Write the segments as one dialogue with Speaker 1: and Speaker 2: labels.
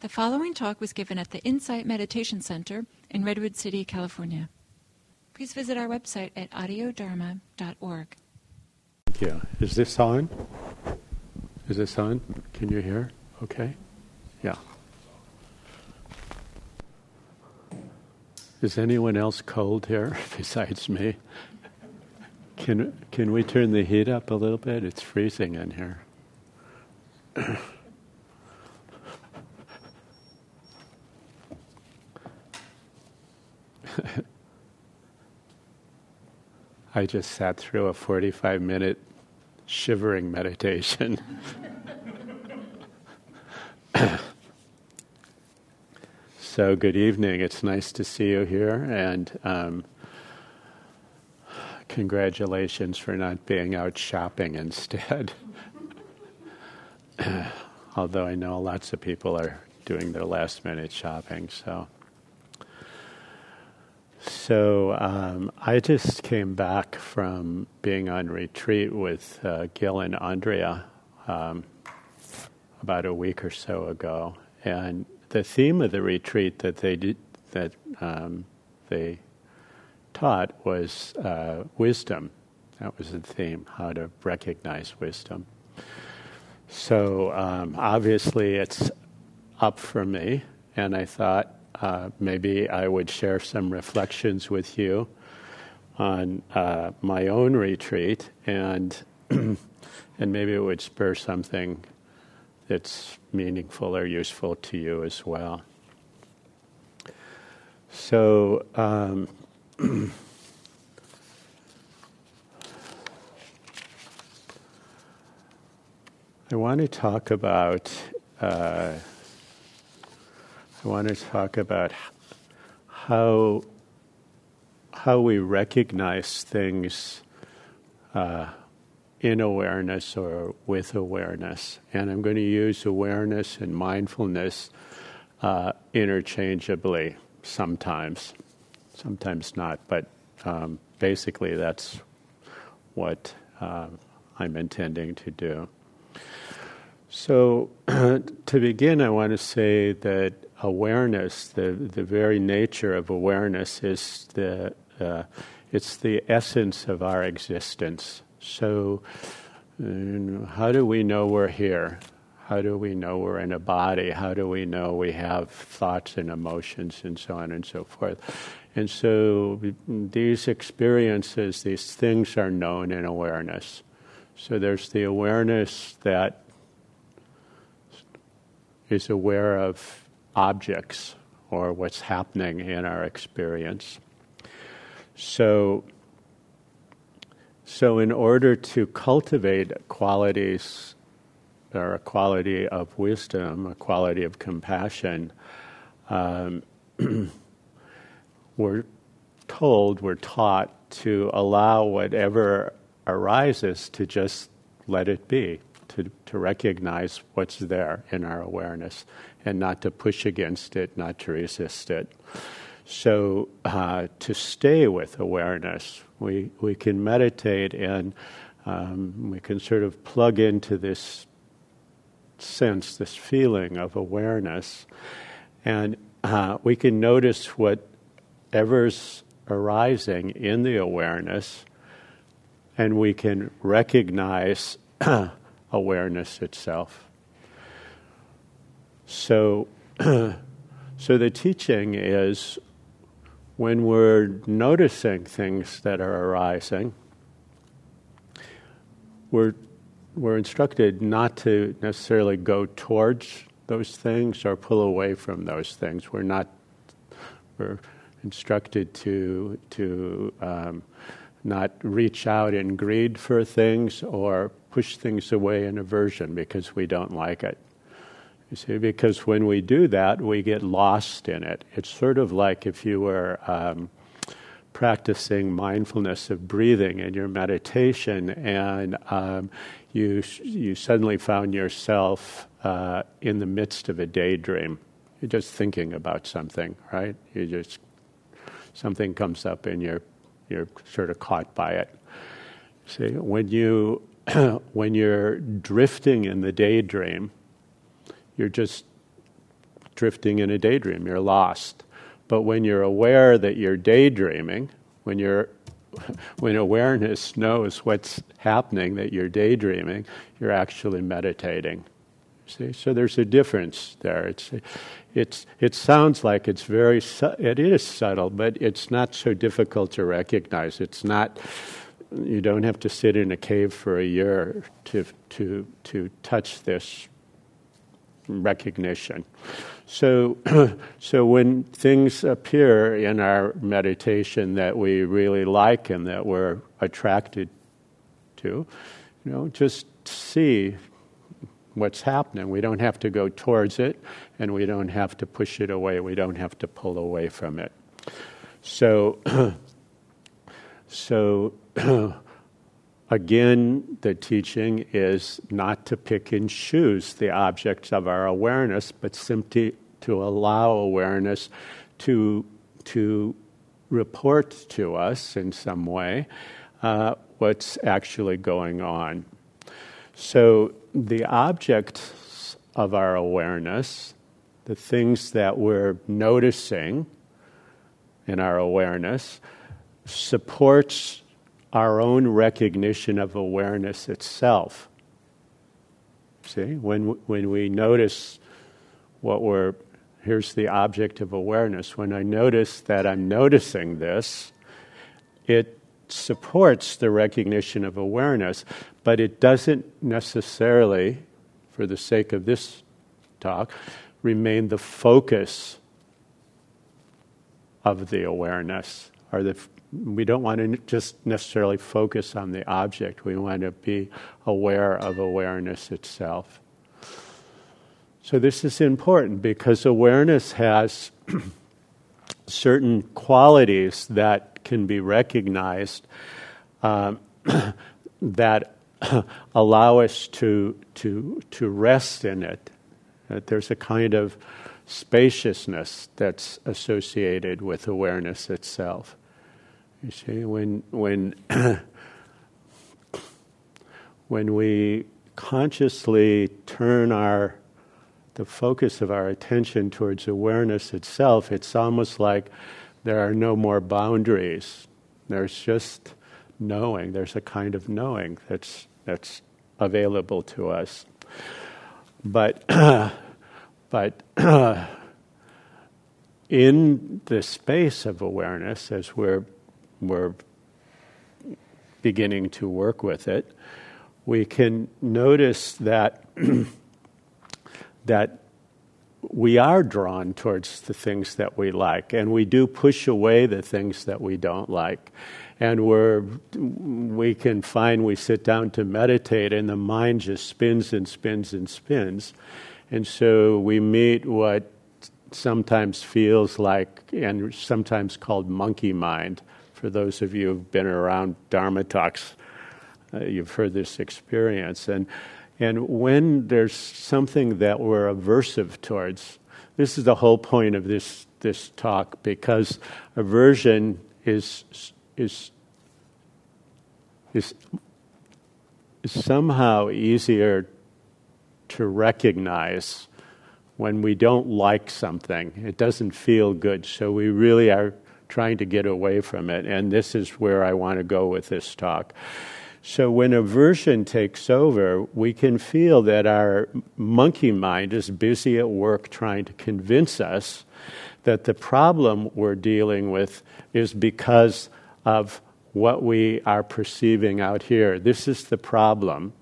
Speaker 1: The following talk was given at the Insight Meditation Center in Redwood City, California. Please visit our website at audiodharma.org.
Speaker 2: Thank you. Is this on? Is this on? Can you hear? Okay. Yeah. Is anyone else cold here besides me? Can, can we turn the heat up a little bit? It's freezing in here. I just sat through a 45 minute shivering meditation. so, good evening. It's nice to see you here, and um, congratulations for not being out shopping instead. Although I know lots of people are doing their last minute shopping, so. So um, I just came back from being on retreat with uh, Gil and Andrea um, about a week or so ago, and the theme of the retreat that they did, that um, they taught was uh, wisdom. That was the theme: how to recognize wisdom. So um, obviously, it's up for me, and I thought uh, maybe I would share some reflections with you on uh, my own retreat, and and maybe it would spur something that's meaningful or useful to you as well. So. Um, I want to talk about uh, I want to talk about how how we recognize things uh, in awareness or with awareness, and I'm going to use awareness and mindfulness uh, interchangeably sometimes, sometimes not, but um, basically that's what uh, I'm intending to do. So, to begin, I want to say that awareness, the, the very nature of awareness, is the, uh, it's the essence of our existence. So, uh, how do we know we're here? How do we know we're in a body? How do we know we have thoughts and emotions and so on and so forth? And so these experiences, these things are known in awareness. So there's the awareness that is aware of objects or what's happening in our experience. So, so in order to cultivate qualities or a quality of wisdom, a quality of compassion, um, we're told, we're taught to allow whatever arises to just let it be to, to recognize what's there in our awareness and not to push against it, not to resist it. So, uh, to stay with awareness, we, we can meditate and um, we can sort of plug into this sense, this feeling of awareness, and uh, we can notice whatever's arising in the awareness, and we can recognize awareness itself. So, so the teaching is when we're noticing things that are arising, we're, we're instructed not to necessarily go towards those things or pull away from those things. We're not, we're instructed to, to um, not reach out in greed for things or push things away in aversion because we don't like it. You see, because when we do that, we get lost in it. It's sort of like if you were um, practicing mindfulness of breathing in your meditation, and um, you you suddenly found yourself uh, in the midst of a daydream. You're just thinking about something, right? You just something comes up, and you're you're sort of caught by it. See, when you when you're drifting in the daydream, you're just drifting in a daydream, you're lost. But when you're aware that you're daydreaming, when you're when awareness knows what's happening, that you're daydreaming, you're actually meditating. See, so there's a difference there. It's, it's, it sounds like it's very, su- it is subtle, but it's not so difficult to recognize. It's not, you don't have to sit in a cave for a year to, to, to touch this recognition. So, so when things appear in our meditation that we really like and that we're attracted to, you know, just see what's happening. We don't have to go towards it, and we don't have to push it away. We don't have to pull away from it. So, so Again, the teaching is not to pick and choose the objects of our awareness, but simply to allow awareness to, to report to us in some way uh, what's actually going on. So, the objects of our awareness, the things that we're noticing in our awareness, supports our own recognition of awareness itself. See, when, when we notice what we're, here's the object of awareness. When I notice that I'm noticing this, it supports the recognition of awareness, but it doesn't necessarily, for the sake of this talk, remain the focus of the awareness or the we don't want to just necessarily focus on the object. We want to be aware of awareness itself. So, this is important because awareness has certain qualities that can be recognized um, that allow us to, to, to rest in it. That there's a kind of spaciousness that's associated with awareness itself. You see, when when when we consciously turn our the focus of our attention towards awareness itself, it's almost like there are no more boundaries. There's just knowing. There's a kind of knowing that's that's available to us. But but in the space of awareness, as we're we're beginning to work with it, we can notice that that we are drawn towards the things that we like, and we do push away the things that we don't like. And we're, we can find we sit down to meditate, and the mind just spins and spins and spins. And so we meet what sometimes feels like, and sometimes called monkey mind, for those of you who've been around Dharma talks, uh, you've heard this experience. And, and when there's something that we're aversive towards, this is the whole point of this, this talk, because aversion is, is, is, is somehow easier to recognize when we don't like something. It doesn't feel good. So we really are trying to get away from it. And this is where I want to go with this talk. So, when aversion takes over, we can feel that our monkey mind is busy at work trying to convince us that the problem we're dealing with is because of what we are perceiving out here. This is the problem,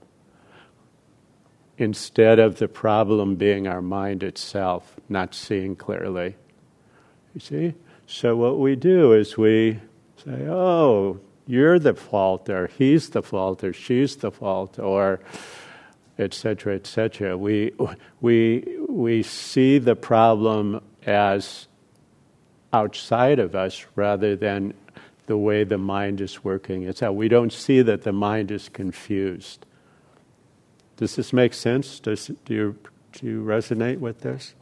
Speaker 2: instead of the problem being our mind itself not seeing clearly. You see? So what we do is we say, oh, you're the fault, or he's the fault, or she's the fault, or etc., etc. We, we, we see the problem as outside of us rather than the way the mind is working It's how We don't see that the mind is confused. Does this make sense? Does, do, you, do you resonate with this?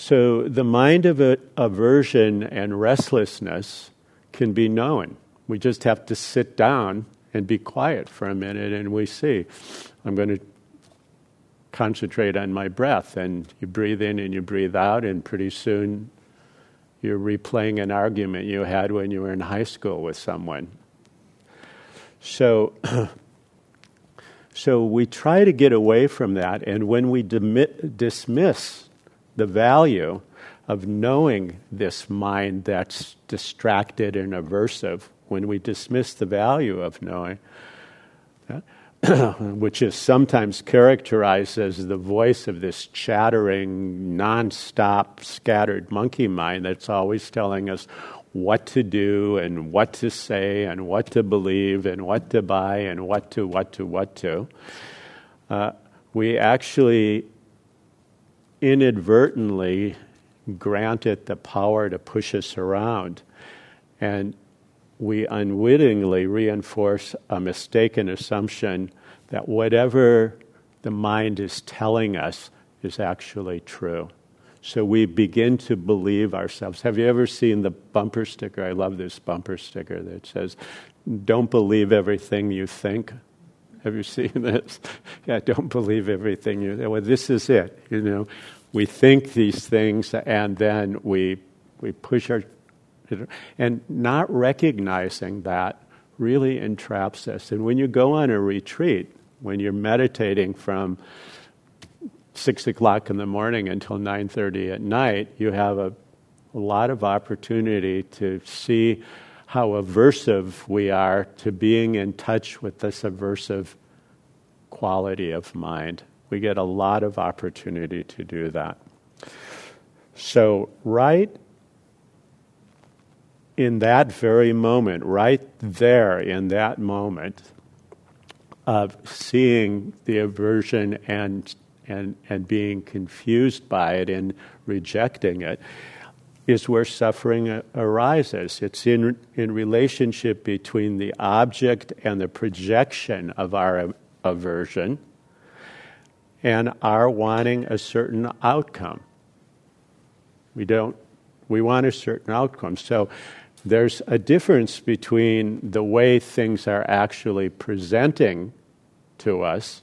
Speaker 2: So the mind of aversion and restlessness can be known. We just have to sit down and be quiet for a minute and we see. I'm going to concentrate on my breath. And you breathe in and you breathe out, and pretty soon you're replaying an argument you had when you were in high school with someone. So, so we try to get away from that, and when we demi- dismiss the value of knowing this mind that's distracted and aversive, when we dismiss the value of knowing, which is sometimes characterized as the voice of this chattering, non-stop, scattered monkey mind that's always telling us what to do and what to say and what to believe and what to buy and what to, what to, what to. Uh, we actually inadvertently grant it the power to push us around. And we unwittingly reinforce a mistaken assumption that whatever the mind is telling us is actually true. So we begin to believe ourselves. Have you ever seen the bumper sticker? I love this bumper sticker that says, Don't believe everything you think. Have you seen this? yeah, don't believe everything you Well, this is it. You know, we think these things and then we, we push our and not recognizing that really entraps us. And when you go on a retreat, when you're meditating from six o'clock in the morning until nine thirty at night, you have a, a lot of opportunity to see how aversive we are to being in touch with this aversive quality of mind. We get a lot of opportunity to do that. So, right in that very moment, right there in that moment of seeing the aversion and, and, and being confused by it and rejecting it, is where suffering uh, arises. It's in, in relationship between the object and the projection of our aversion and our wanting a certain outcome. We don't, we want a certain outcome. So there's a difference between the way things are actually presenting to us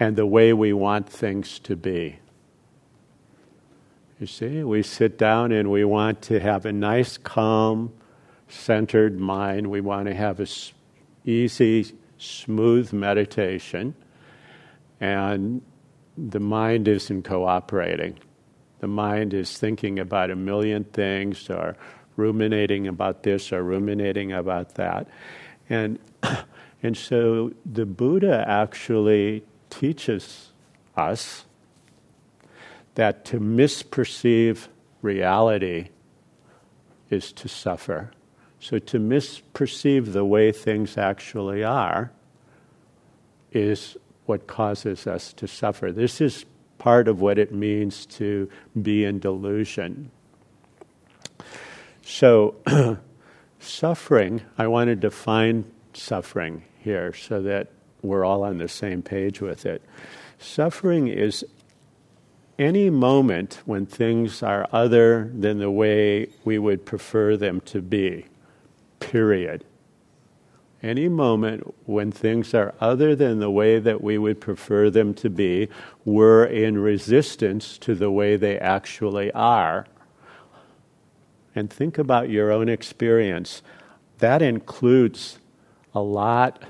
Speaker 2: and the way we want things to be. You see, we sit down and we want to have a nice, calm, centered mind. We want to have a easy, smooth meditation, and the mind isn't cooperating. The mind is thinking about a million things or ruminating about this or ruminating about that. And, and so the Buddha actually teaches us that to misperceive reality is to suffer. So to misperceive the way things actually are is what causes us to suffer. This is part of what it means to be in delusion. So, suffering, I want to define suffering here so that we're all on the same page with it. Suffering is any moment when things are other than the way we would prefer them to be, period. Any moment when things are other than the way that we would prefer them to be, we're in resistance to the way they actually are and think about your own experience. That includes a lot.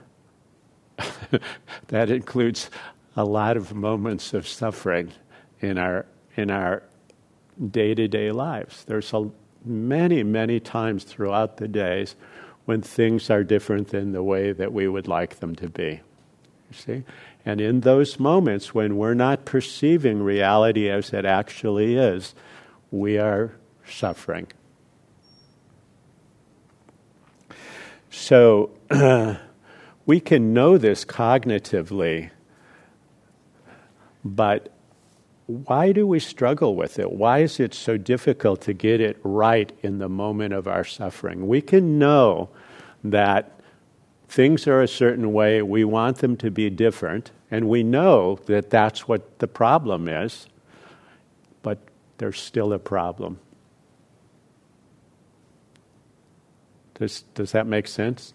Speaker 2: that includes a lot of moments of suffering in our in our day-to-day lives. There's a, many, many times throughout the days when things are different than the way that we would like them to be. You see? And in those moments when we're not perceiving reality as it actually is, we are suffering. So we can know this cognitively, but why do we struggle with it? Why is it so difficult to get it right in the moment of our suffering? We can know that things are a certain way, we want them to be different, and we know that that's what the problem is, but there's still a problem. Does, does that make sense?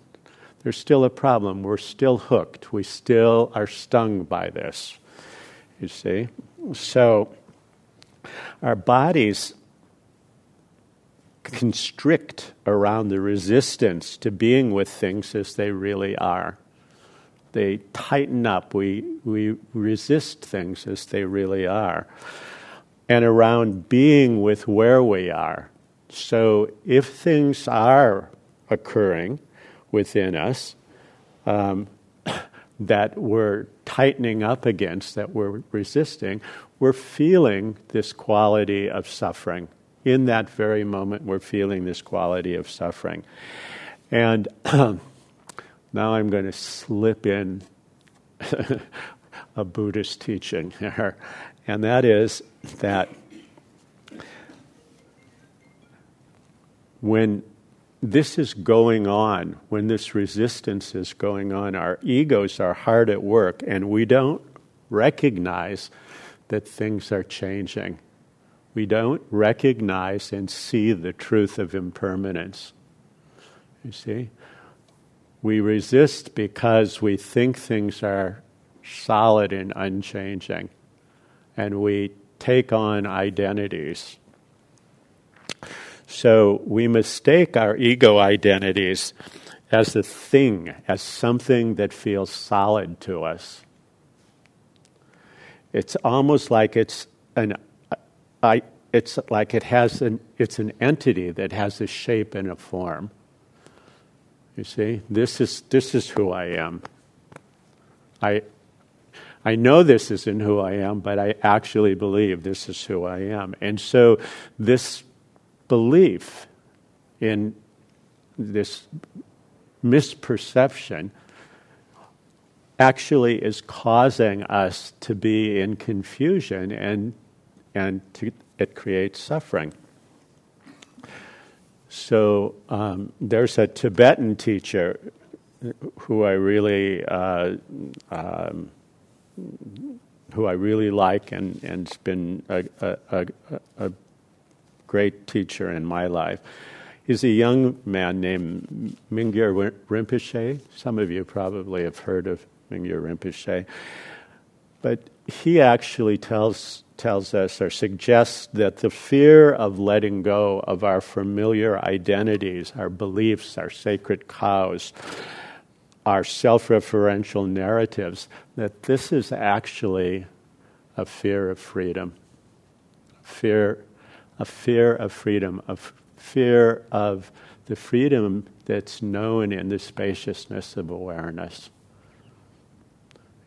Speaker 2: There's still a problem. We're still hooked. We still are stung by this. You see? So our bodies constrict around the resistance to being with things as they really are. They tighten up. We, we resist things as they really are. And around being with where we are. So if things are occurring within us um, that were tightening up against, that we're resisting, we're feeling this quality of suffering. In that very moment, we're feeling this quality of suffering. And now I'm going to slip in a Buddhist teaching here, and that is that when this is going on when this resistance is going on. Our egos are hard at work, and we don't recognize that things are changing. We don't recognize and see the truth of impermanence. You see? We resist because we think things are solid and unchanging, and we take on identities so we mistake our ego identities as a thing, as something that feels solid to us. It's almost like it's an I, it's like it has an it's an entity that has a shape and a form. You see, this is this is who I am. I I know this isn't who I am, but I actually believe this is who I am. And so this belief in this misperception actually is causing us to be in confusion and, and to, it creates suffering. So um, there's a Tibetan teacher who I really uh, um, who I really like and and's been a, a, a, a great teacher in my life. He's a young man named Mingyur Rinpoche. Some of you probably have heard of Mingyur Rinpoche. But he actually tells, tells us or suggests that the fear of letting go of our familiar identities, our beliefs, our sacred cows, our self referential narratives, that this is actually a fear of freedom, fear a fear of freedom, a f- fear of the freedom that's known in the spaciousness of awareness.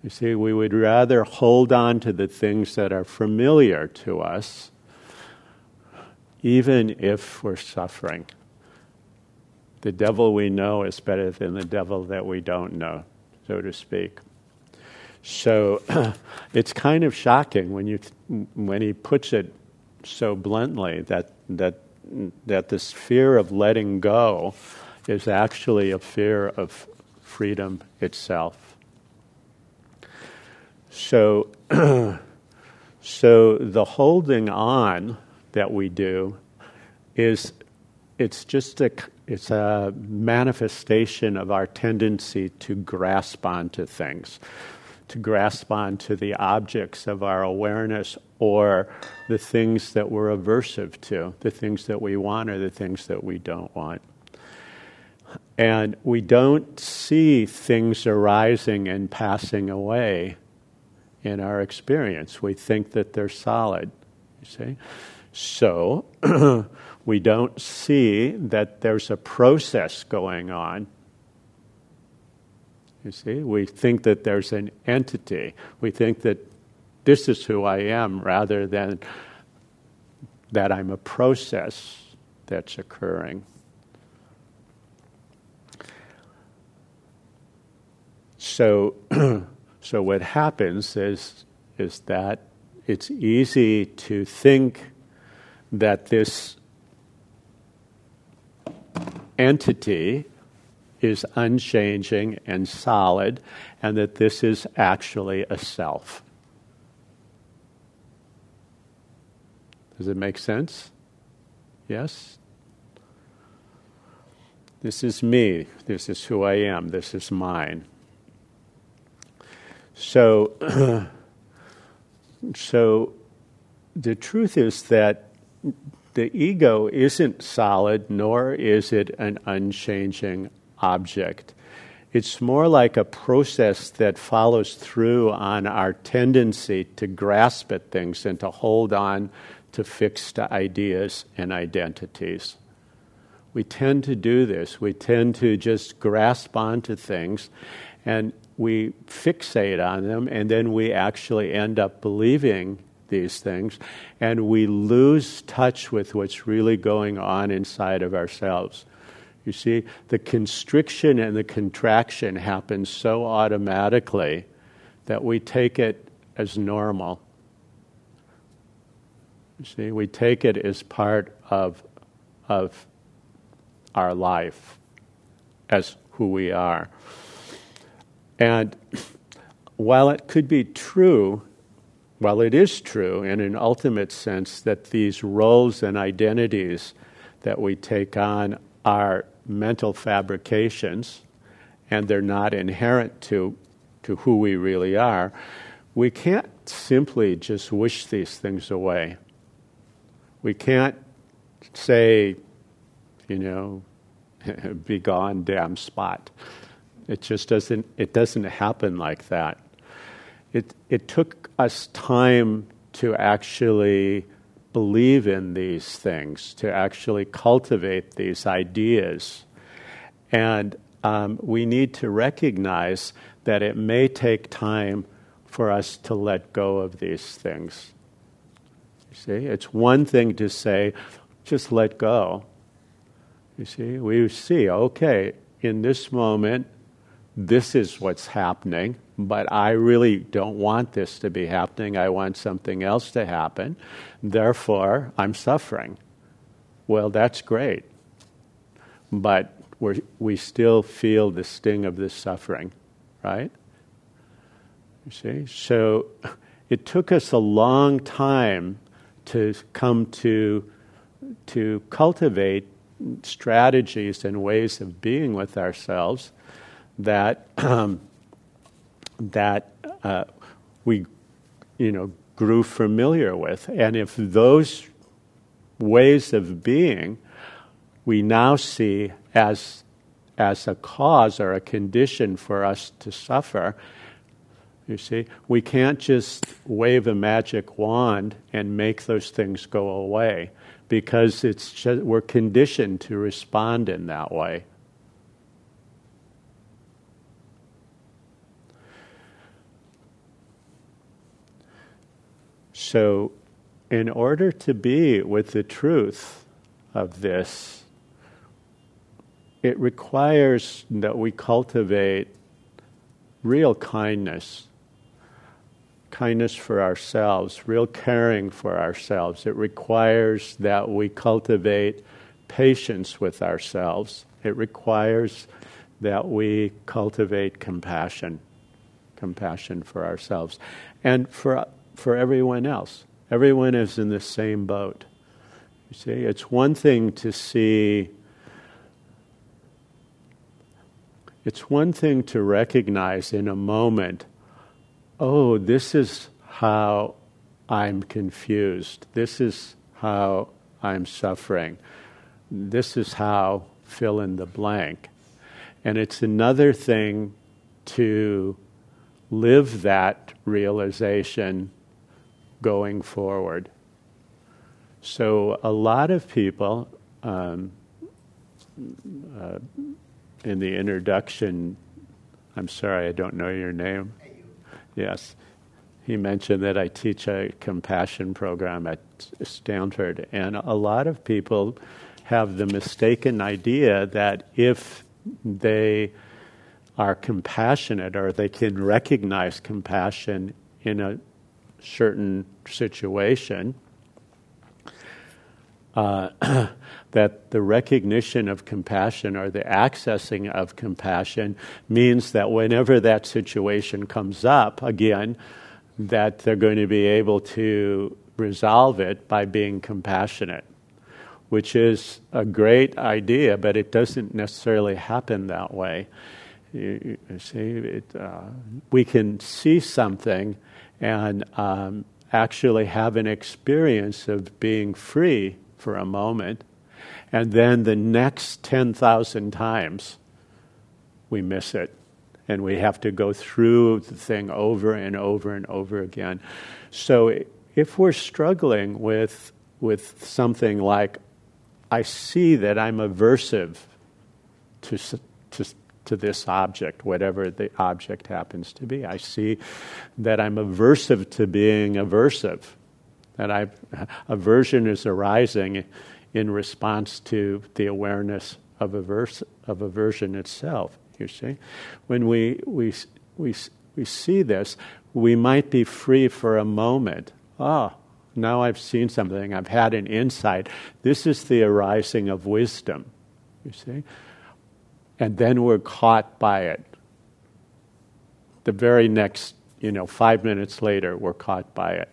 Speaker 2: You see, we would rather hold on to the things that are familiar to us, even if we're suffering. The devil we know is better than the devil that we don't know, so to speak. So it's kind of shocking when, you, when he puts it so bluntly that that that this fear of letting go is actually a fear of freedom itself. So, so the holding on that we do is it's just a it's a manifestation of our tendency to grasp onto things to grasp onto the objects of our awareness or the things that we're aversive to, the things that we want or the things that we don't want. And we don't see things arising and passing away in our experience. We think that they're solid, you see? So we don't see that there's a process going on you see, we think that there's an entity. We think that this is who I am rather than that I'm a process that's occurring. So, so what happens is, is that it's easy to think that this entity is unchanging and solid, and that this is actually a self. Does it make sense? Yes? This is me. This is who I am. This is mine. So, so the truth is that the ego isn't solid, nor is it an unchanging object. It's more like a process that follows through on our tendency to grasp at things and to hold on to fixed ideas and identities. We tend to do this. We tend to just grasp onto things and we fixate on them, and then we actually end up believing these things, and we lose touch with what's really going on inside of ourselves. You see, the constriction and the contraction happen so automatically that we take it as normal. You see, we take it as part of, of our life, as who we are. And while it could be true, while it is true in an ultimate sense that these roles and identities that we take on are mental fabrications and they're not inherent to, to who we really are, we can't simply just wish these things away. We can't say, you know, be gone, damn spot. It just doesn't, it doesn't happen like that. It, it took us time to actually believe in these things, to actually cultivate these ideas. And um, we need to recognize that it may take time for us to let go of these things. You see, it's one thing to say, just let go. You see, we see, okay, in this moment, this is what's happening, but I really don't want this to be happening. I want something else to happen. Therefore, I'm suffering. Well, that's great. But we we still feel the sting of this suffering, right? You see? So it took us a long time to come to, to cultivate strategies and ways of being with ourselves that um, that uh, we, you know, grew familiar with, and if those ways of being we now see as as a cause or a condition for us to suffer. You see, we can't just wave a magic wand and make those things go away because it's just, we're conditioned to respond in that way. So, in order to be with the truth of this, it requires that we cultivate real kindness, kindness for ourselves, real caring for ourselves. It requires that we cultivate patience with ourselves. It requires that we cultivate compassion, compassion for ourselves. And for for everyone else. Everyone is in the same boat. You see, it's one thing to see, it's one thing to recognize in a moment, oh, this is how I'm confused. This is how I'm suffering. This is how fill in the blank. And it's another thing to live that realization going forward. So, a lot of people um, uh, in the introduction, I'm sorry, I don't know your name. Yes. He mentioned that I teach a compassion program at Stanford, and a lot of people have the mistaken idea that if they are compassionate or they can recognize compassion in a certain situation, uh, that the recognition of compassion or the accessing of compassion means that whenever that situation comes up again, that they're going to be able to resolve it by being compassionate, which is a great idea, but it doesn't necessarily happen that way. You, you see, it, uh, we can see something and um, actually have an experience of being free for a moment, and then the next 10,000 times we miss it. And we have to go through the thing over and over and over again. So if we're struggling with, with something like, I see that I'm aversive to, to, to this object, whatever the object happens to be. I see that I'm aversive to being aversive, that I, aversion is arising in response to the awareness of, averse, of aversion itself. You see, when we, we, we, we see this, we might be free for a moment. Ah, oh, now I've seen something, I've had an insight. This is the arising of wisdom, you see? And then we're caught by it. The very next, you know, five minutes later, we're caught by it.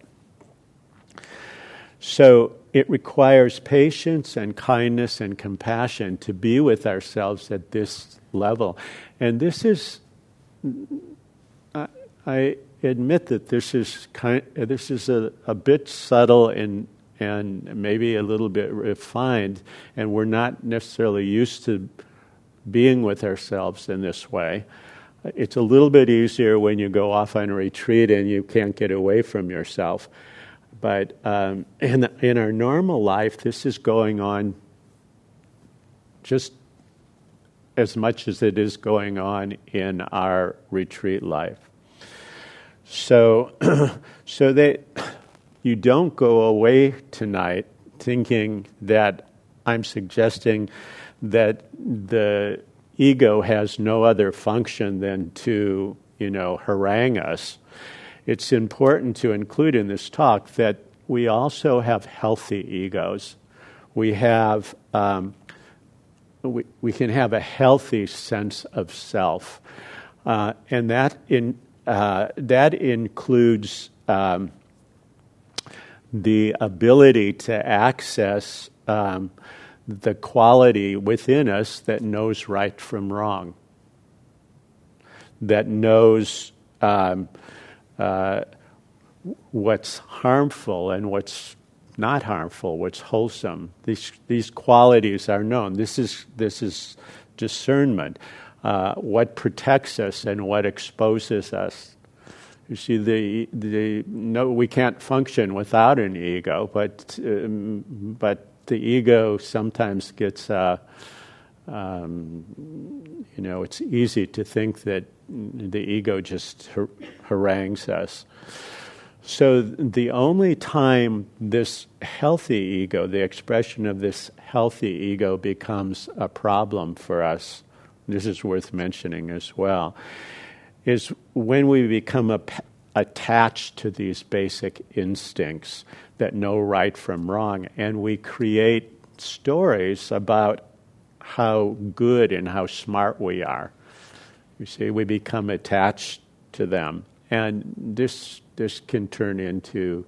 Speaker 2: So it requires patience and kindness and compassion to be with ourselves at this level. And this is, I, I admit that this is kind, this is a, a bit subtle and and maybe a little bit refined, and we're not necessarily used to being with ourselves in this way. It's a little bit easier when you go off on a retreat and you can't get away from yourself. But um, in, in our normal life, this is going on just as much as it is going on in our retreat life. So, so that you don't go away tonight thinking that I'm suggesting that the ego has no other function than to, you know, harangue us. It's important to include in this talk that we also have healthy egos. We have um, we, we can have a healthy sense of self, uh, and that in uh, that includes um, the ability to access um, the quality within us that knows right from wrong, that knows um, uh, what's harmful and what's not harmful, what's wholesome. These, these qualities are known. This is, this is discernment. Uh, what protects us and what exposes us. You see, the, the, no, we can't function without an ego, but, um, but the ego sometimes gets, uh, um, you know, it's easy to think that the ego just har- harangues us. So the only time this healthy ego, the expression of this healthy ego, becomes a problem for us this is worth mentioning as well, is when we become a, attached to these basic instincts that know right from wrong, and we create stories about how good and how smart we are. You see, we become attached to them, and this this can turn into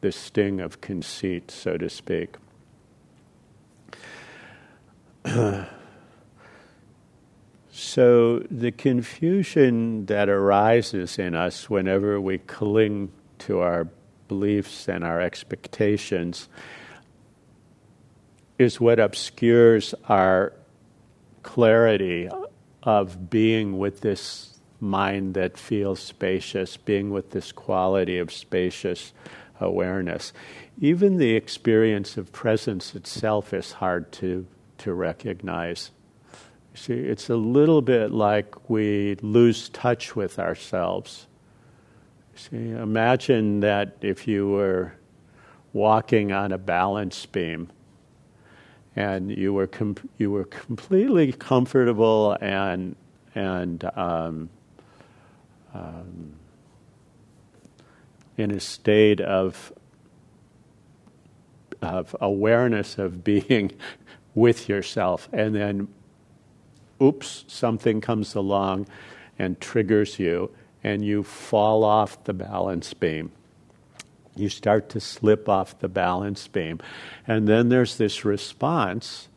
Speaker 2: the sting of conceit, so to speak. So, the confusion that arises in us whenever we cling to our beliefs and our expectations is what obscures our clarity of being with this mind that feels spacious, being with this quality of spacious awareness. Even the experience of presence itself is hard to, to recognize. See, it's a little bit like we lose touch with ourselves. See, imagine that if you were walking on a balance beam and you were com- you were completely comfortable and and um, um, in a state of of awareness of being with yourself, and then oops, something comes along and triggers you, and you fall off the balance beam. You start to slip off the balance beam. And then there's this response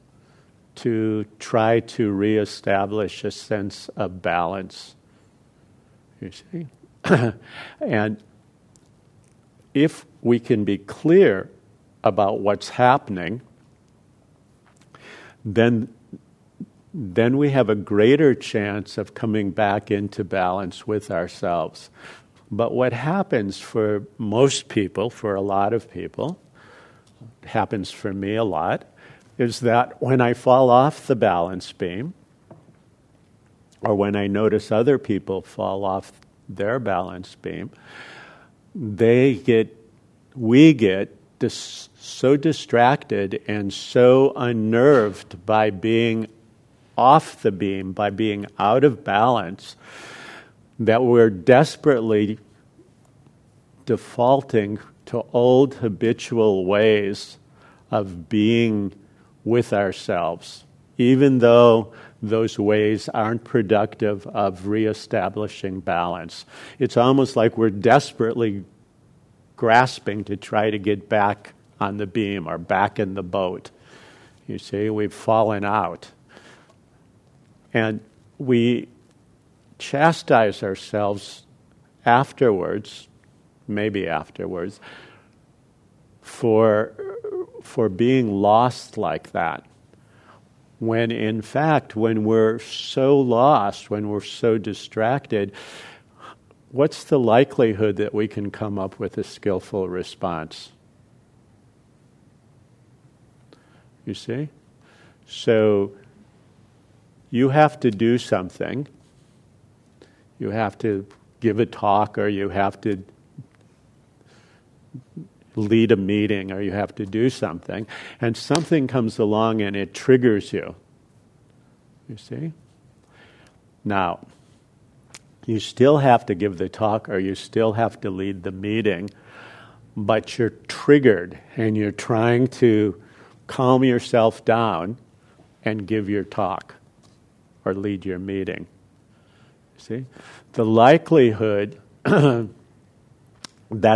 Speaker 2: to try to reestablish a sense of balance. You see? and if we can be clear about what's happening, then then we have a greater chance of coming back into balance with ourselves. But what happens for most people, for a lot of people, happens for me a lot, is that when I fall off the balance beam, or when I notice other people fall off their balance beam, they get, we get dis- so distracted and so unnerved by being off the beam, by being out of balance, that we're desperately defaulting to old habitual ways of being with ourselves, even though those ways aren't productive of reestablishing balance. It's almost like we're desperately grasping to try to get back on the beam or back in the boat. You see, we've fallen out. And we chastise ourselves afterwards, maybe afterwards, for, for being lost like that. When in fact, when we're so lost, when we're so distracted, what's the likelihood that we can come up with a skillful response? You see? So you have to do something. You have to give a talk, or you have to lead a meeting, or you have to do something, and something comes along and it triggers you. You see? Now, you still have to give the talk, or you still have to lead the meeting, but you're triggered and you're trying to calm yourself down and give your talk or lead your meeting. See? The likelihood that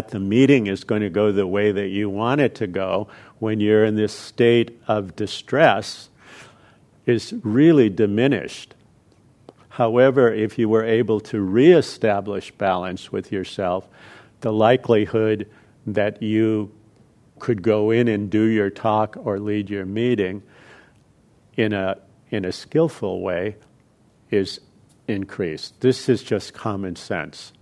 Speaker 2: the meeting is going to go the way that you want it to go when you're in this state of distress is really diminished. However, if you were able to reestablish balance with yourself, the likelihood that you could go in and do your talk or lead your meeting in a in a skillful way is increased. This is just common sense.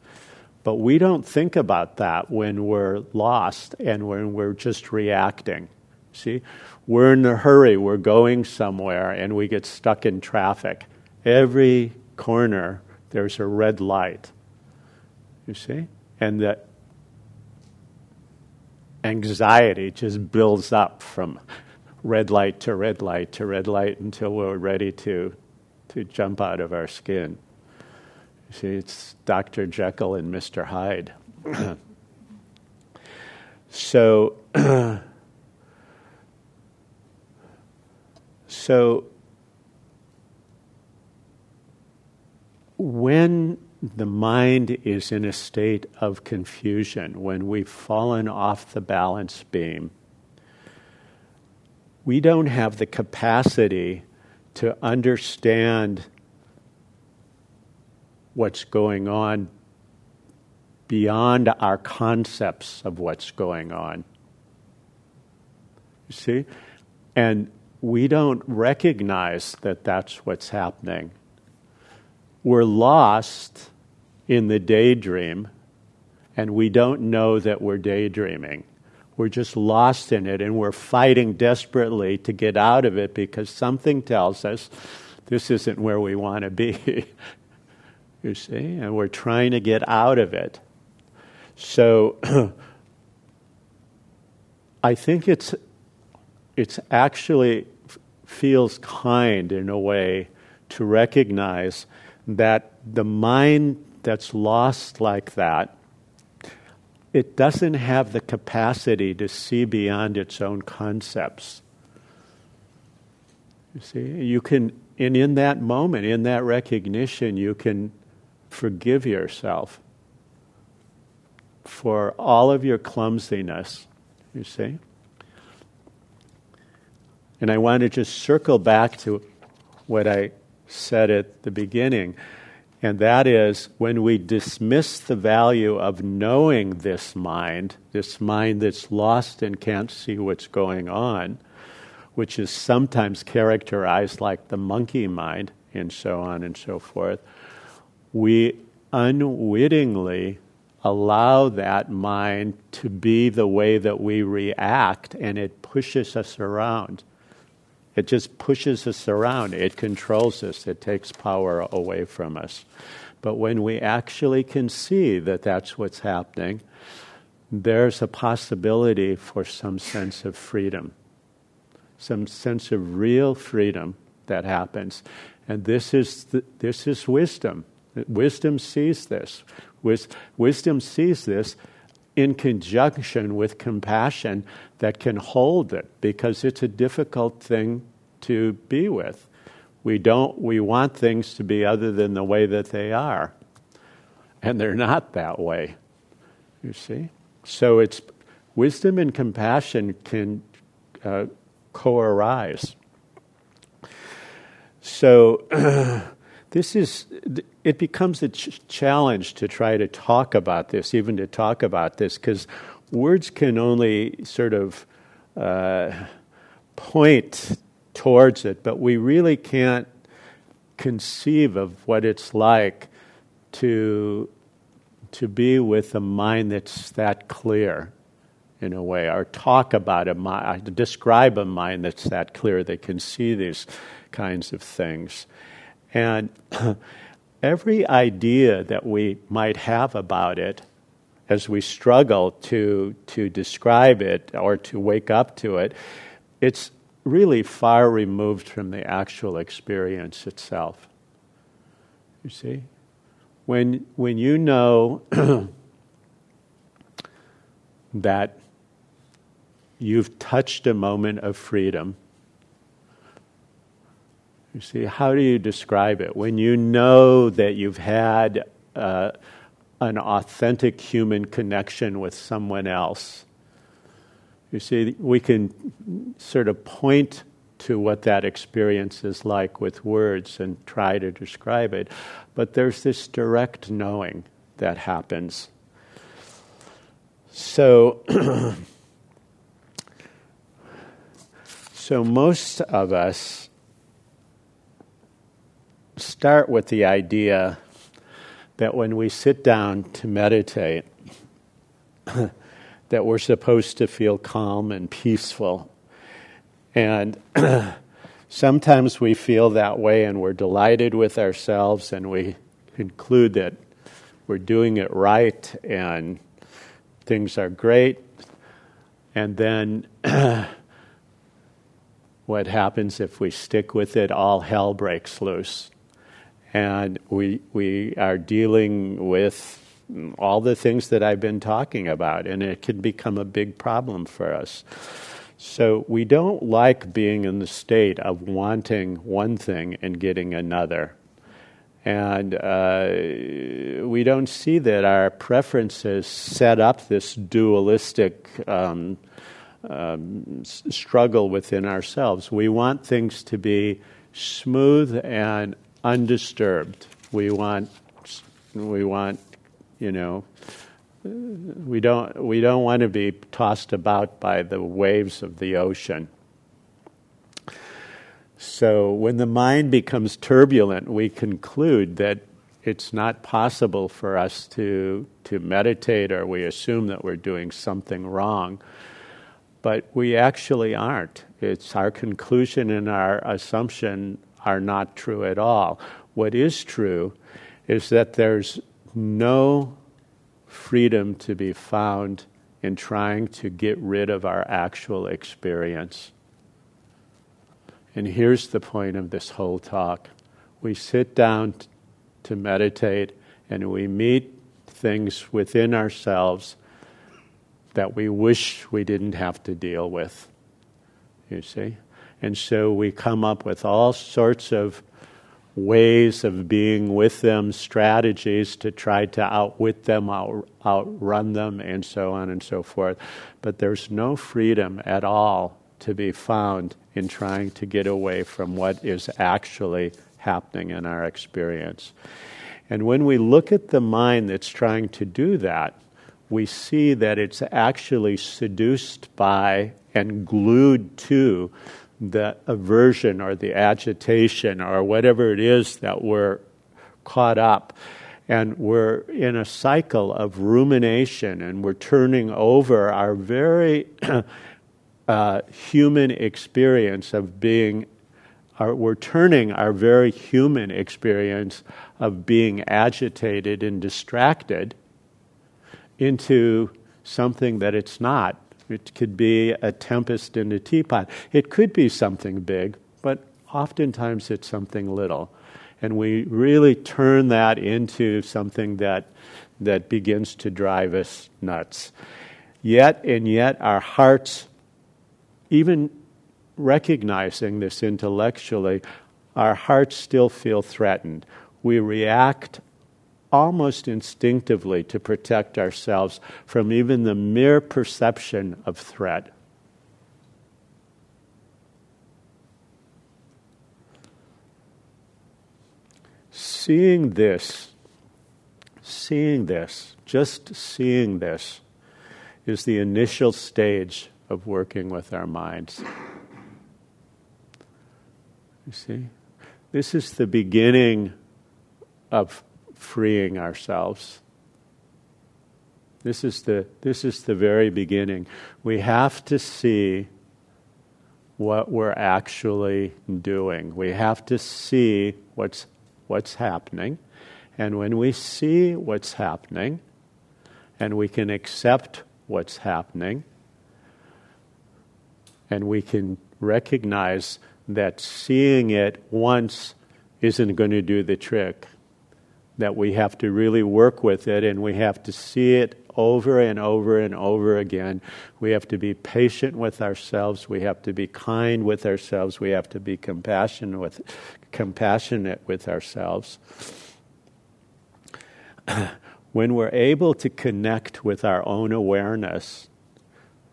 Speaker 2: But we don't think about that when we're lost and when we're just reacting. See? We're in a hurry, we're going somewhere, and we get stuck in traffic. Every corner, there's a red light. You see? And that anxiety just builds up from red light to red light to red light until we're ready to, to jump out of our skin. You see, it's Dr. Jekyll and Mr. Hyde. so, so when the mind is in a state of confusion, when we've fallen off the balance beam, we don't have the capacity to understand what's going on beyond our concepts of what's going on. You see? And we don't recognize that that's what's happening. We're lost in the daydream, and we don't know that we're daydreaming. We're just lost in it and we're fighting desperately to get out of it because something tells us this isn't where we want to be. you see? And we're trying to get out of it. So I think it's it's actually feels kind in a way to recognize that the mind that's lost like that it doesn't have the capacity to see beyond its own concepts. You see, you can, and in that moment, in that recognition, you can forgive yourself for all of your clumsiness, you see. And I want to just circle back to what I said at the beginning And that is when we dismiss the value of knowing this mind, this mind that's lost and can't see what's going on, which is sometimes characterized like the monkey mind, and so on and so forth, we unwittingly allow that mind to be the way that we react, and it pushes us around. It just pushes us around. It controls us. It takes power away from us. But when we actually can see that that's what's happening, there's a possibility for some sense of freedom, some sense of real freedom that happens. And this is, the, this is wisdom. Wisdom sees this. Wis- wisdom sees this in conjunction with compassion that can hold it because it's a difficult thing to be with. We don't we want things to be other than the way that they are. And they're not that way. You see? So it's wisdom and compassion can uh, co-arise. So this is it becomes a ch- challenge to try to talk about this, even to talk about this, because words can only sort of uh, point towards it, but we really can't conceive of what it's like to to be with a mind that's that clear in a way, or talk about a mind, describe a mind that's that clear that can see these kinds of things. And every idea that we might have about it, as we struggle to, to describe it or to wake up to it, it's really far removed from the actual experience itself. You see? When, when you know that you've touched a moment of freedom, you see, how do you describe it? When you know that you've had uh, an authentic human connection with someone else, you see, we can sort of point to what that experience is like with words and try to describe it, but there's this direct knowing that happens. So, so most of us start with the idea that when we sit down to meditate, that we're supposed to feel calm and peaceful. And sometimes we feel that way and we're delighted with ourselves and we conclude that we're doing it right and things are great. And then what happens if we stick with it? All hell breaks loose and we we are dealing with all the things that I've been talking about, and it can become a big problem for us. So we don't like being in the state of wanting one thing and getting another. And uh, we don't see that our preferences set up this dualistic um, um, struggle within ourselves. We want things to be smooth and undisturbed. We want, we want, you know, we don't, we don't want to be tossed about by the waves of the ocean. So when the mind becomes turbulent, we conclude that it's not possible for us to, to meditate or we assume that we're doing something wrong. But we actually aren't. It's our conclusion and our assumption are not true at all. What is true is that there's no freedom to be found in trying to get rid of our actual experience. And here's the point of this whole talk we sit down t- to meditate and we meet things within ourselves that we wish we didn't have to deal with. You see? And so we come up with all sorts of ways of being with them, strategies to try to outwit them, out, outrun them, and so on and so forth. But there's no freedom at all to be found in trying to get away from what is actually happening in our experience. And when we look at the mind that's trying to do that, we see that it's actually seduced by and glued to the aversion or the agitation or whatever it is that we're caught up. And we're in a cycle of rumination and we're turning over our very uh, human experience of being, our, we're turning our very human experience of being agitated and distracted into something that it's not. It could be a tempest in a teapot. It could be something big, but oftentimes it's something little. And we really turn that into something that, that begins to drive us nuts. Yet and yet, our hearts, even recognizing this intellectually, our hearts still feel threatened. We react almost instinctively to protect ourselves from even the mere perception of threat. Seeing this, seeing this, just seeing this, is the initial stage of working with our minds. You see? This is the beginning of freeing ourselves. This is the, this is the very beginning. We have to see what we're actually doing. We have to see what's, what's happening. And when we see what's happening, and we can accept what's happening, and we can recognize that seeing it once isn't going to do the trick that we have to really work with it and we have to see it over and over and over again. We have to be patient with ourselves. We have to be kind with ourselves. We have to be compassionate with, compassionate with ourselves. when we're able to connect with our own awareness,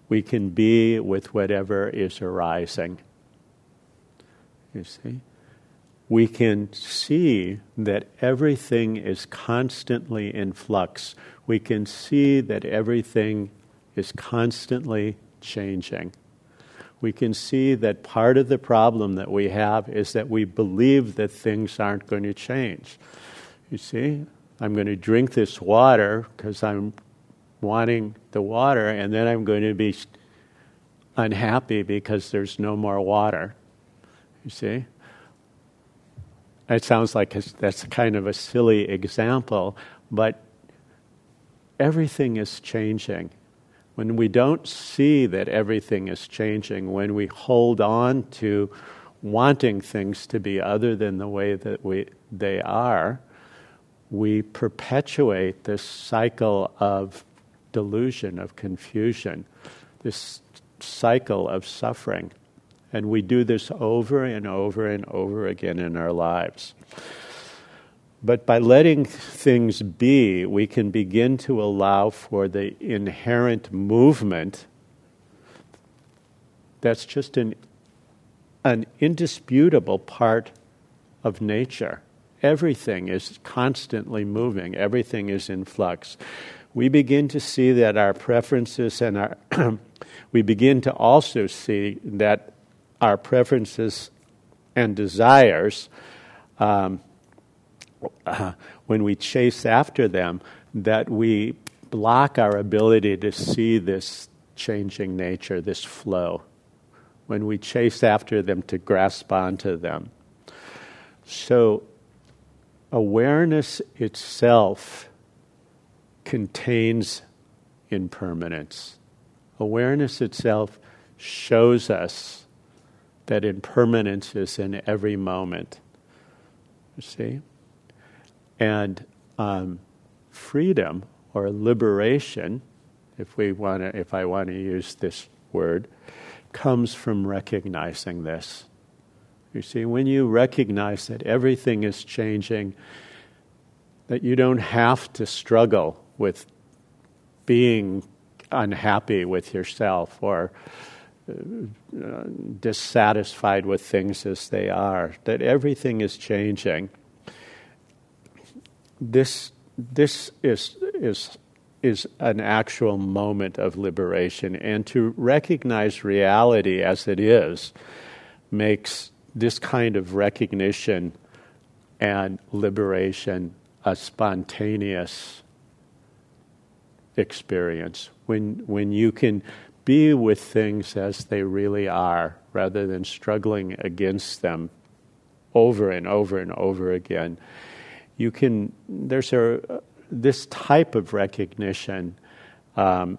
Speaker 2: we can be with whatever is arising. You see? We can see that everything is constantly in flux. We can see that everything is constantly changing. We can see that part of the problem that we have is that we believe that things aren't going to change. You see, I'm going to drink this water because I'm wanting the water, and then I'm going to be unhappy because there's no more water. You see? It sounds like that's kind of a silly example, but everything is changing. When we don't see that everything is changing, when we hold on to wanting things to be other than the way that we, they are, we perpetuate this cycle of delusion, of confusion, this cycle of suffering. And we do this over and over and over again in our lives. But by letting things be, we can begin to allow for the inherent movement that's just an, an indisputable part of nature. Everything is constantly moving, everything is in flux. We begin to see that our preferences and our we begin to also see that our preferences and desires, um, uh, when we chase after them, that we block our ability to see this changing nature, this flow. When we chase after them to grasp onto them. So, awareness itself contains impermanence. Awareness itself shows us that impermanence is in every moment. You see? And um, freedom or liberation, if we want to, if I want to use this word, comes from recognizing this. You see, when you recognize that everything is changing, that you don't have to struggle with being unhappy with yourself or dissatisfied with things as they are, that everything is changing. this this is is is an actual moment of liberation, and to recognize reality as it is makes this kind of recognition and liberation a spontaneous experience. When when you can be with things as they really are, rather than struggling against them over and over and over again, you can. There's a this type of recognition um,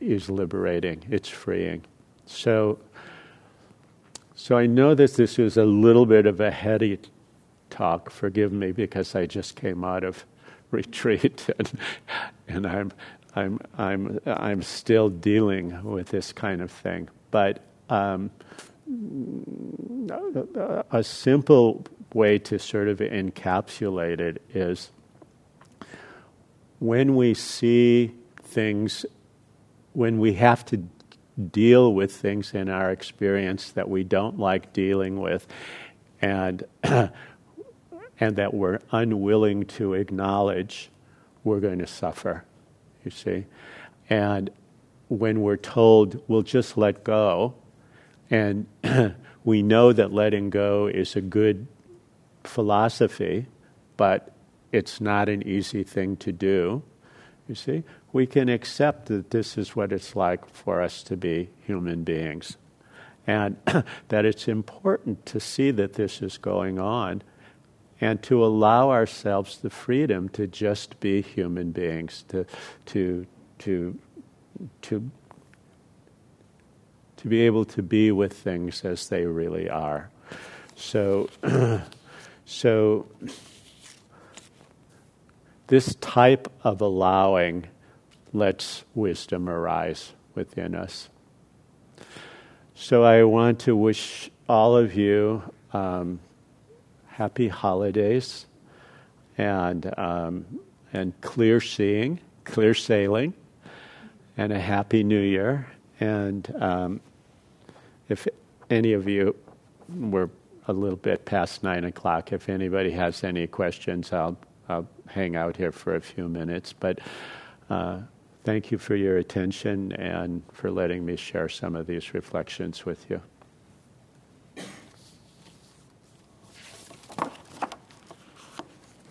Speaker 2: is liberating. It's freeing. So, so I know that this is a little bit of a heady talk. Forgive me because I just came out of retreat and, and I'm, I'm, I'm, I'm still dealing with this kind of thing. But um, a simple way to sort of encapsulate it is when we see things, when we have to deal with things in our experience that we don't like dealing with, and and that we're unwilling to acknowledge, we're going to suffer. You see, and when we're told we'll just let go, and we know that letting go is a good philosophy, but it's not an easy thing to do. You see, we can accept that this is what it's like for us to be human beings, and that it's important to see that this is going on, and to allow ourselves the freedom to just be human beings, to to to to to be able to be with things as they really are. So, so this type of allowing lets wisdom arise within us. So I want to wish all of you um, happy holidays and um, and clear seeing, clear sailing, and a happy New Year. And um, if any of you were a little bit past nine o'clock, if anybody has any questions, I'll I'll hang out here for a few minutes. But uh, thank you for your attention and for letting me share some of these reflections with you.